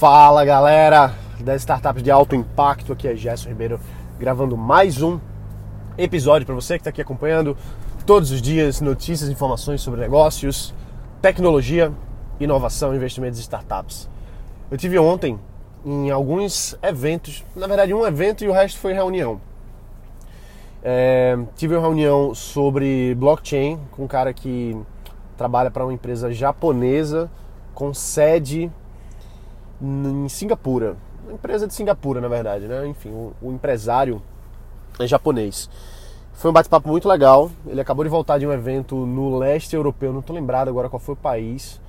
Fala galera das startups de alto impacto, aqui é Gerson Ribeiro gravando mais um episódio para você que está aqui acompanhando todos os dias notícias informações sobre negócios, tecnologia, inovação, investimentos e startups. Eu tive ontem em alguns eventos, na verdade um evento e o resto foi reunião. É, tive uma reunião sobre blockchain com um cara que trabalha para uma empresa japonesa com sede em Singapura. Uma empresa de Singapura, na verdade, né? Enfim, o, empresário é japonês. Foi um bate-papo muito legal. Ele acabou de voltar de um evento no leste europeu, não estou lembrado agora qual foi o país,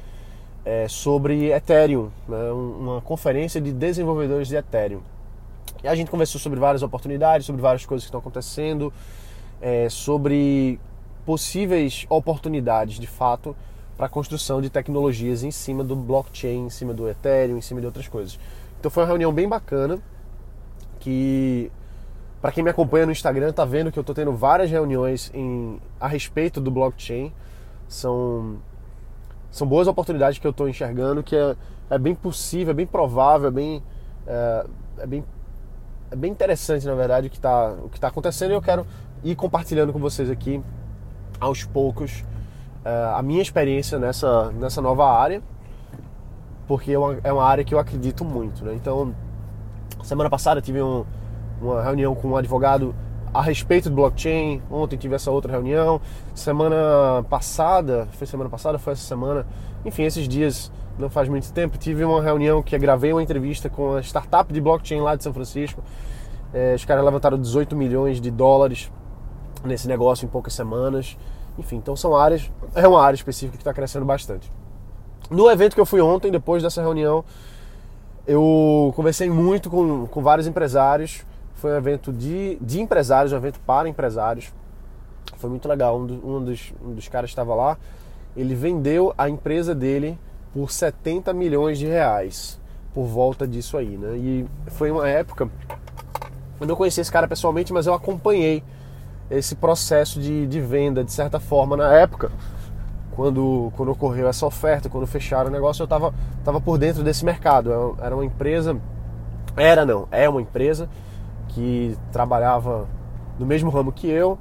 é, sobre Ethereum, né? uma conferência de desenvolvedores de Ethereum. E a gente conversou sobre várias oportunidades, sobre várias coisas que estão acontecendo, é, sobre possíveis oportunidades de fato para a construção de tecnologias em cima do blockchain, em cima do Ethereum, em cima de outras coisas. Então foi uma reunião bem bacana que para quem me acompanha no Instagram está vendo que eu estou tendo várias reuniões em, a respeito do blockchain. São são boas oportunidades que eu estou enxergando que é, é, bem possível, é bem provável, é bem é, é bem é bem interessante na verdade o que está o que está acontecendo e eu quero ir compartilhando com vocês aqui aos poucos a minha experiência nessa, nessa nova área, porque é uma, é uma área que eu acredito muito. Né? Então, semana passada tive um, uma reunião com um advogado a respeito do blockchain. Ontem tive essa outra reunião. Semana passada, foi semana passada, foi essa semana. Enfim, esses dias não faz muito tempo. Tive uma reunião que gravei uma entrevista com a startup de blockchain lá de São Francisco. É, os caras levantaram 18 milhões de dólares nesse negócio em poucas semanas. Enfim, então são áreas, é uma área específica que está crescendo bastante. No evento que eu fui ontem, depois dessa reunião, eu conversei muito com, com vários empresários. Foi um evento de, de empresários, um evento para empresários. Foi muito legal. Um, do, um dos, um dos caras estava lá. Ele vendeu a empresa dele por 70 milhões de reais por volta disso aí, né? E foi uma época. Eu não conheci esse cara pessoalmente, mas eu acompanhei esse processo de, de venda, de certa forma, na época, quando, quando ocorreu essa oferta, quando fecharam o negócio, eu estava tava por dentro desse mercado. Era uma empresa, era não, é uma empresa que trabalhava no mesmo ramo que eu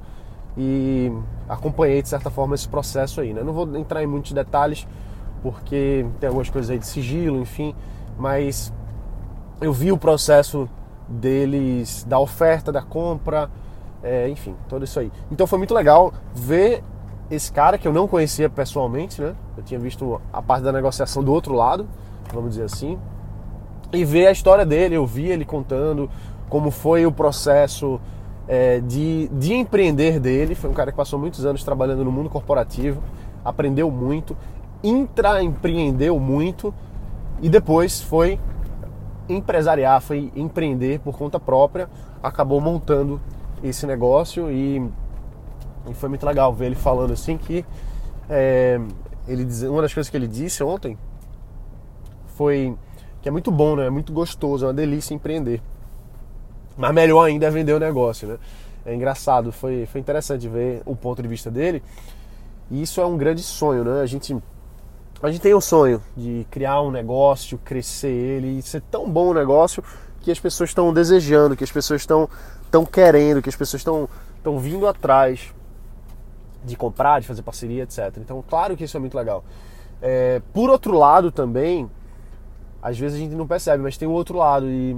e acompanhei de certa forma esse processo aí. Né? Não vou entrar em muitos detalhes porque tem algumas coisas aí de sigilo, enfim, mas eu vi o processo deles, da oferta, da compra, é, enfim, tudo isso aí. Então foi muito legal ver esse cara que eu não conhecia pessoalmente, né? Eu tinha visto a parte da negociação do outro lado, vamos dizer assim, e ver a história dele. Eu vi ele contando como foi o processo é, de, de empreender dele. Foi um cara que passou muitos anos trabalhando no mundo corporativo, aprendeu muito, intraempreendeu muito e depois foi empresariar, foi empreender por conta própria, acabou montando esse negócio e, e foi muito legal ver ele falando assim que é, ele uma das coisas que ele disse ontem foi que é muito bom, né? É muito gostoso, é uma delícia empreender. Mas melhor ainda é vender o negócio, né? É engraçado, foi, foi interessante ver o ponto de vista dele. E isso é um grande sonho, né? A gente, a gente tem um sonho de criar um negócio, crescer ele ser tão bom o negócio que as pessoas estão desejando, que as pessoas estão estão querendo, que as pessoas estão estão vindo atrás de comprar, de fazer parceria, etc. Então, claro que isso é muito legal. É, por outro lado, também, às vezes a gente não percebe, mas tem o outro lado e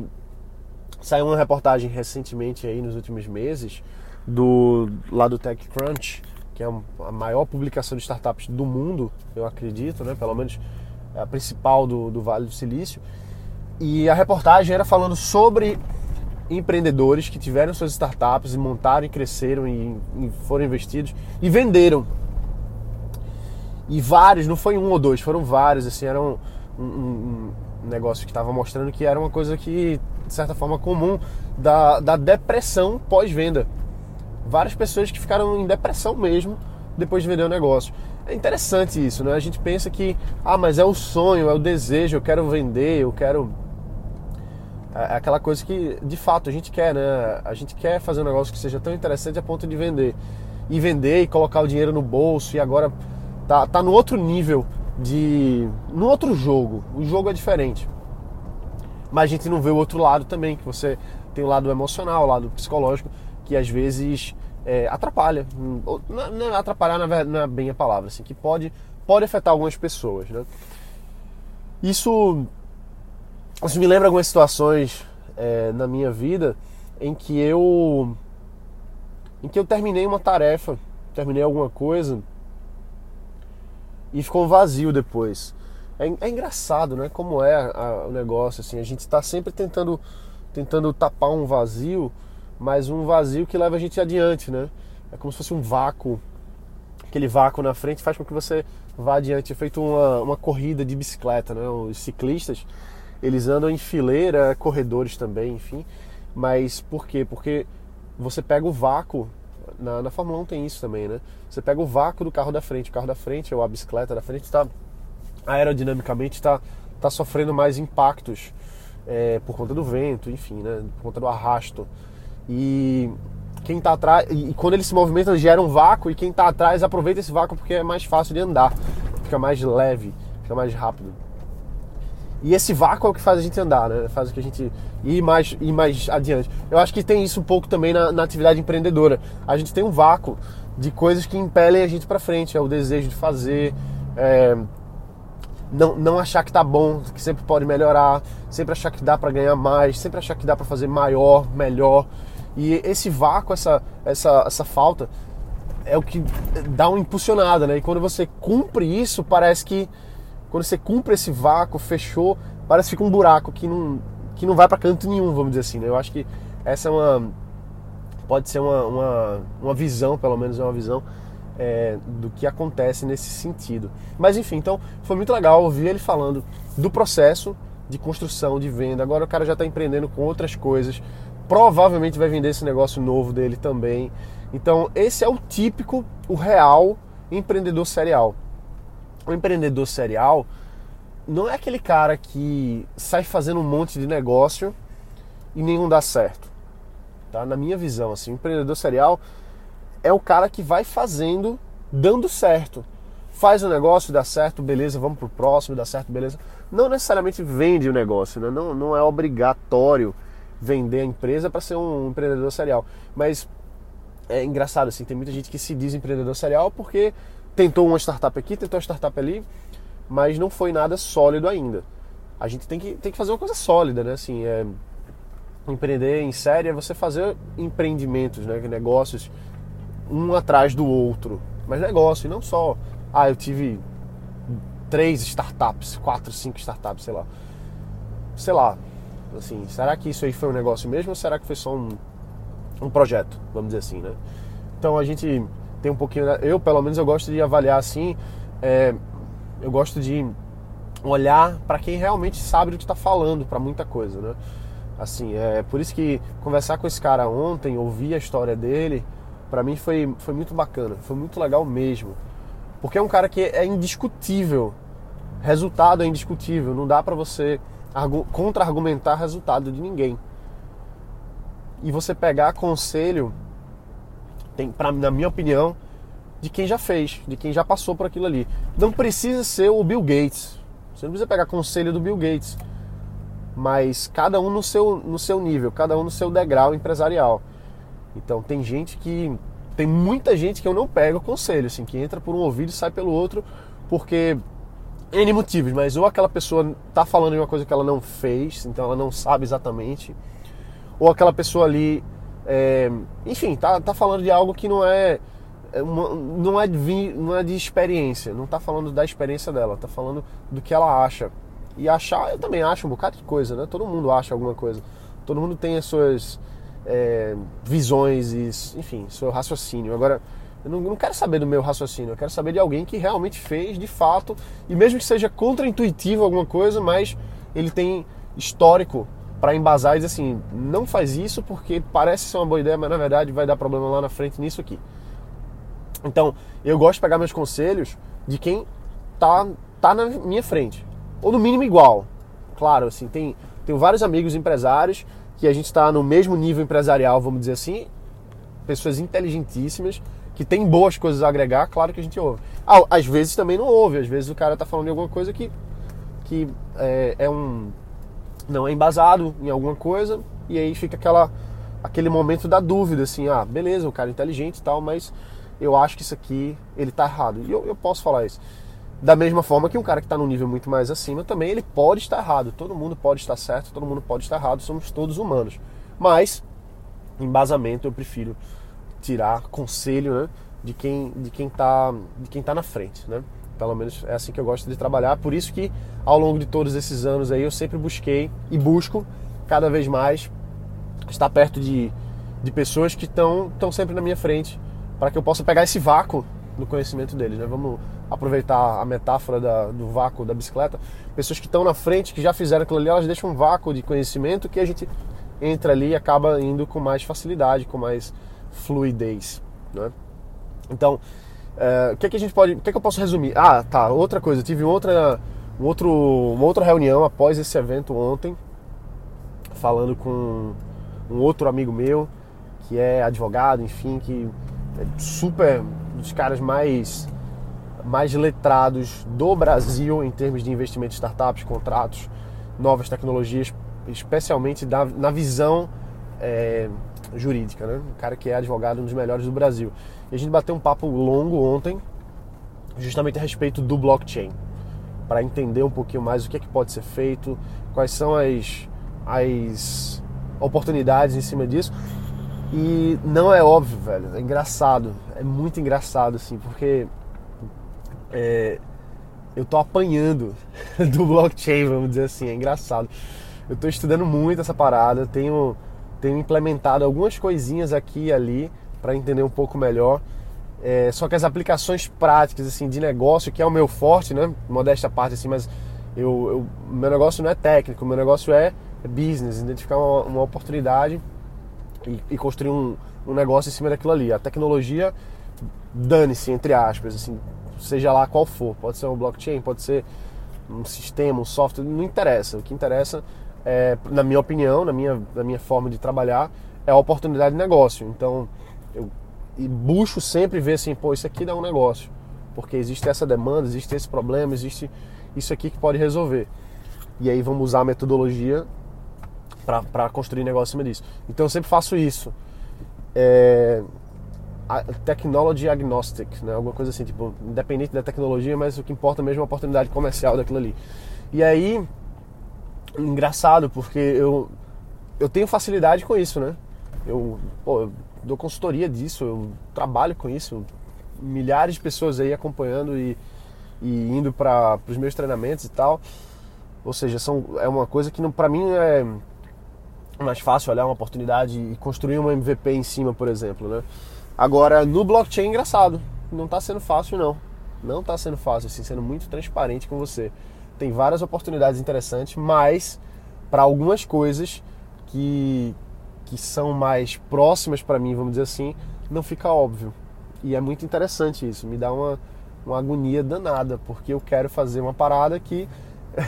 saiu uma reportagem recentemente aí nos últimos meses do lá do TechCrunch, que é a maior publicação de startups do mundo, eu acredito, né? Pelo menos é a principal do, do Vale do Silício. E a reportagem era falando sobre empreendedores que tiveram suas startups e montaram e cresceram e, e foram investidos e venderam. E vários, não foi um ou dois, foram vários, assim, era um, um, um negócio que estava mostrando que era uma coisa que, de certa forma, comum da, da depressão pós-venda. Várias pessoas que ficaram em depressão mesmo depois de vender o negócio. É interessante isso, né? A gente pensa que, ah, mas é o sonho, é o desejo, eu quero vender, eu quero é, é aquela coisa que de fato a gente quer, né? A gente quer fazer um negócio que seja tão interessante a ponto de vender. E vender e colocar o dinheiro no bolso e agora tá, tá no outro nível de. no outro jogo. O jogo é diferente. mas a gente não vê o outro lado também, que você tem o lado emocional, o lado psicológico, que às vezes é, atrapalha. Não, não é atrapalhar não é bem a palavra, assim, que pode, pode afetar algumas pessoas. Né? Isso, isso me lembra algumas situações é, na minha vida em que eu em que eu terminei uma tarefa, terminei alguma coisa e ficou vazio depois. É, é engraçado, né? Como é a, o negócio assim. A gente está sempre tentando tentando tapar um vazio, mas um vazio que leva a gente adiante, né? É como se fosse um vácuo. Aquele vácuo na frente faz com que você vá adiante. É feito uma, uma corrida de bicicleta, né? Os ciclistas eles andam em fileira, corredores também, enfim. Mas por quê? Porque você pega o vácuo. Na, na Fórmula 1 tem isso também, né? Você pega o vácuo do carro da frente. O carro da frente, ou a bicicleta da frente, está aerodinamicamente está tá sofrendo mais impactos é, por conta do vento, enfim, né? Por conta do arrasto. E quem está atrás. E quando ele se movimenta, gera um vácuo. E quem está atrás aproveita esse vácuo porque é mais fácil de andar. Fica mais leve, fica mais rápido. E esse vácuo é o que faz a gente andar, né? Faz o que a gente ir mais, ir mais adiante. Eu acho que tem isso um pouco também na, na atividade empreendedora. A gente tem um vácuo de coisas que impelem a gente para frente. É o desejo de fazer, é, não, não achar que tá bom, que sempre pode melhorar, sempre achar que dá para ganhar mais, sempre achar que dá para fazer maior, melhor. E esse vácuo, essa, essa, essa falta, é o que dá uma impulsionada, né? E quando você cumpre isso, parece que quando você cumpre esse vácuo, fechou, parece que fica um buraco que não, que não vai para canto nenhum, vamos dizer assim. Né? Eu acho que essa é uma. Pode ser uma, uma, uma visão, pelo menos é uma visão é, do que acontece nesse sentido. Mas enfim, então foi muito legal ouvir ele falando do processo de construção, de venda. Agora o cara já está empreendendo com outras coisas. Provavelmente vai vender esse negócio novo dele também. Então esse é o típico, o real empreendedor serial o empreendedor serial não é aquele cara que sai fazendo um monte de negócio e nenhum dá certo. Tá? Na minha visão, assim, o empreendedor serial é o cara que vai fazendo, dando certo. Faz o negócio, dá certo, beleza, vamos pro próximo, dá certo, beleza. Não necessariamente vende o negócio, né? não, não é obrigatório vender a empresa para ser um empreendedor serial. Mas é engraçado, assim, tem muita gente que se diz empreendedor serial porque tentou uma startup aqui, tentou uma startup ali, mas não foi nada sólido ainda. A gente tem que, tem que fazer uma coisa sólida, né? Assim, é, empreender em série é você fazer empreendimentos, né? negócios um atrás do outro. Mas negócio, e não só, ah, eu tive três startups, quatro, cinco startups, sei lá. Sei lá, assim, será que isso aí foi um negócio mesmo ou será que foi só um, um projeto, vamos dizer assim, né? Então a gente tem um pouquinho. Eu, pelo menos, eu gosto de avaliar assim. É, eu gosto de olhar para quem realmente sabe do que está falando para muita coisa, né? Assim, é por isso que conversar com esse cara ontem, ouvir a história dele, para mim foi, foi muito bacana, foi muito legal mesmo. Porque é um cara que é indiscutível. Resultado é indiscutível, não dá para você contra-argumentar resultado de ninguém. E você pegar conselho tem, pra, na minha opinião, de quem já fez, de quem já passou por aquilo ali. Não precisa ser o Bill Gates. Você não precisa pegar conselho do Bill Gates. Mas cada um no seu, no seu nível, cada um no seu degrau empresarial. Então tem gente que. Tem muita gente que eu não pego conselho, assim, que entra por um ouvido e sai pelo outro, porque. N motivos, mas ou aquela pessoa tá falando de uma coisa que ela não fez, então ela não sabe exatamente, ou aquela pessoa ali é, enfim, tá, tá falando de algo que não é, é não, é de, não é de experiência, não tá falando da experiência dela, tá falando do que ela acha. E achar, eu também acho um bocado de coisa, né? Todo mundo acha alguma coisa. Todo mundo tem as suas é, visões e, enfim, seu raciocínio. Agora, eu não, não, quero saber do meu raciocínio, eu quero saber de alguém que realmente fez de fato, e mesmo que seja contra-intuitivo alguma coisa, mas ele tem histórico para embasar e dizer assim, não faz isso porque parece ser uma boa ideia, mas na verdade vai dar problema lá na frente nisso aqui. Então, eu gosto de pegar meus conselhos de quem tá, tá na minha frente. Ou no mínimo igual. Claro, assim, tem, tenho vários amigos empresários que a gente está no mesmo nível empresarial, vamos dizer assim, pessoas inteligentíssimas, que tem boas coisas a agregar, claro que a gente ouve. Às vezes também não ouve, às vezes o cara está falando de alguma coisa que, que é, é um não é embasado em alguma coisa e aí fica aquela aquele momento da dúvida assim, ah, beleza, o cara é inteligente e tal, mas eu acho que isso aqui ele tá errado. E eu, eu posso falar isso. Da mesma forma que um cara que está num nível muito mais acima também ele pode estar errado. Todo mundo pode estar certo, todo mundo pode estar errado, somos todos humanos. Mas embasamento eu prefiro tirar conselho, né, de quem de quem tá de quem tá na frente, né? Pelo menos é assim que eu gosto de trabalhar. Por isso que ao longo de todos esses anos aí eu sempre busquei e busco cada vez mais estar perto de, de pessoas que estão sempre na minha frente para que eu possa pegar esse vácuo no conhecimento deles, né? Vamos aproveitar a metáfora da, do vácuo da bicicleta. Pessoas que estão na frente, que já fizeram aquilo ali, elas deixam um vácuo de conhecimento que a gente entra ali e acaba indo com mais facilidade, com mais fluidez, né? Então, é, o que, é que a gente pode, o que, é que eu posso resumir? Ah, tá. Outra coisa, eu tive outra, um outro, uma outra reunião após esse evento ontem, falando com um outro amigo meu que é advogado, enfim, que é super dos caras mais mais letrados do Brasil em termos de investimento em startups, contratos, novas tecnologias, especialmente da, na visão é, jurídica, né? Um cara que é advogado, um dos melhores do Brasil. E a gente bateu um papo longo ontem, justamente a respeito do blockchain, para entender um pouquinho mais o que é que pode ser feito, quais são as, as oportunidades em cima disso. E não é óbvio, velho. É engraçado. É muito engraçado, assim, porque é, eu tô apanhando do blockchain, vamos dizer assim. É engraçado. Eu tô estudando muito essa parada, tenho, tenho implementado algumas coisinhas aqui e ali para entender um pouco melhor. É, só que as aplicações práticas assim de negócio, que é o meu forte, né? Modesta parte assim, mas eu, eu meu negócio não é técnico, meu negócio é business, identificar uma, uma oportunidade e, e construir um, um, negócio em cima daquilo ali. A tecnologia, dane-se, entre aspas, assim, seja lá qual for. Pode ser um blockchain, pode ser um sistema, um software, não interessa. O que interessa, é, na minha opinião, na minha, na minha forma de trabalhar, é a oportunidade de negócio. Então, eu busco sempre ver assim, pô, isso aqui dá um negócio. Porque existe essa demanda, existe esse problema, existe isso aqui que pode resolver. E aí vamos usar a metodologia para construir negócio em cima disso. Então eu sempre faço isso. É, technology agnostic, né? alguma coisa assim, tipo, independente da tecnologia, mas o que importa mesmo é a oportunidade comercial daquilo ali. E aí, engraçado, porque eu, eu tenho facilidade com isso, né? Eu, pô, eu dou consultoria disso, eu trabalho com isso, milhares de pessoas aí acompanhando e, e indo para os meus treinamentos e tal. Ou seja, são, é uma coisa que para mim é mais fácil olhar uma oportunidade e construir uma MVP em cima, por exemplo, né? Agora, no blockchain, engraçado, não está sendo fácil não. Não está sendo fácil, assim, sendo muito transparente com você. Tem várias oportunidades interessantes, mas para algumas coisas que, que são mais próximas para mim, vamos dizer assim, não fica óbvio. E é muito interessante isso, me dá uma, uma agonia danada, porque eu quero fazer uma parada que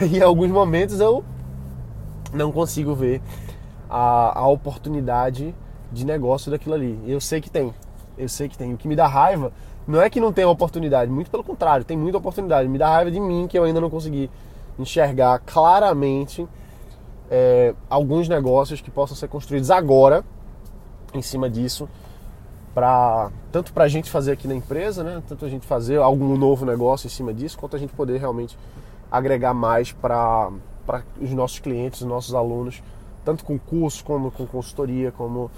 em alguns momentos eu não consigo ver a, a oportunidade de negócio daquilo ali. Eu sei que tem, eu sei que tem. O que me dá raiva não é que não tem oportunidade, muito pelo contrário, tem muita oportunidade. Me dá raiva de mim que eu ainda não consegui enxergar claramente é, alguns negócios que possam ser construídos agora em cima disso para tanto para a gente fazer aqui na empresa, né? Tanto a gente fazer algum novo negócio em cima disso, quanto a gente poder realmente agregar mais para os nossos clientes, os nossos alunos tanto com curso, como com consultoria, como,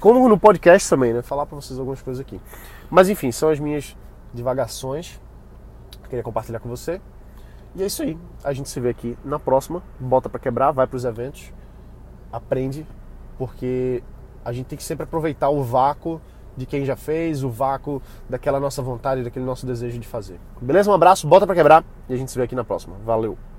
como no podcast também, né? Falar para vocês algumas coisas aqui. Mas enfim, são as minhas divagações. Queria compartilhar com você. E é isso aí. A gente se vê aqui na próxima. Bota para quebrar, vai para os eventos, aprende, porque a gente tem que sempre aproveitar o vácuo de quem já fez, o vácuo daquela nossa vontade, daquele nosso desejo de fazer. Beleza? Um abraço, bota para quebrar e a gente se vê aqui na próxima. Valeu!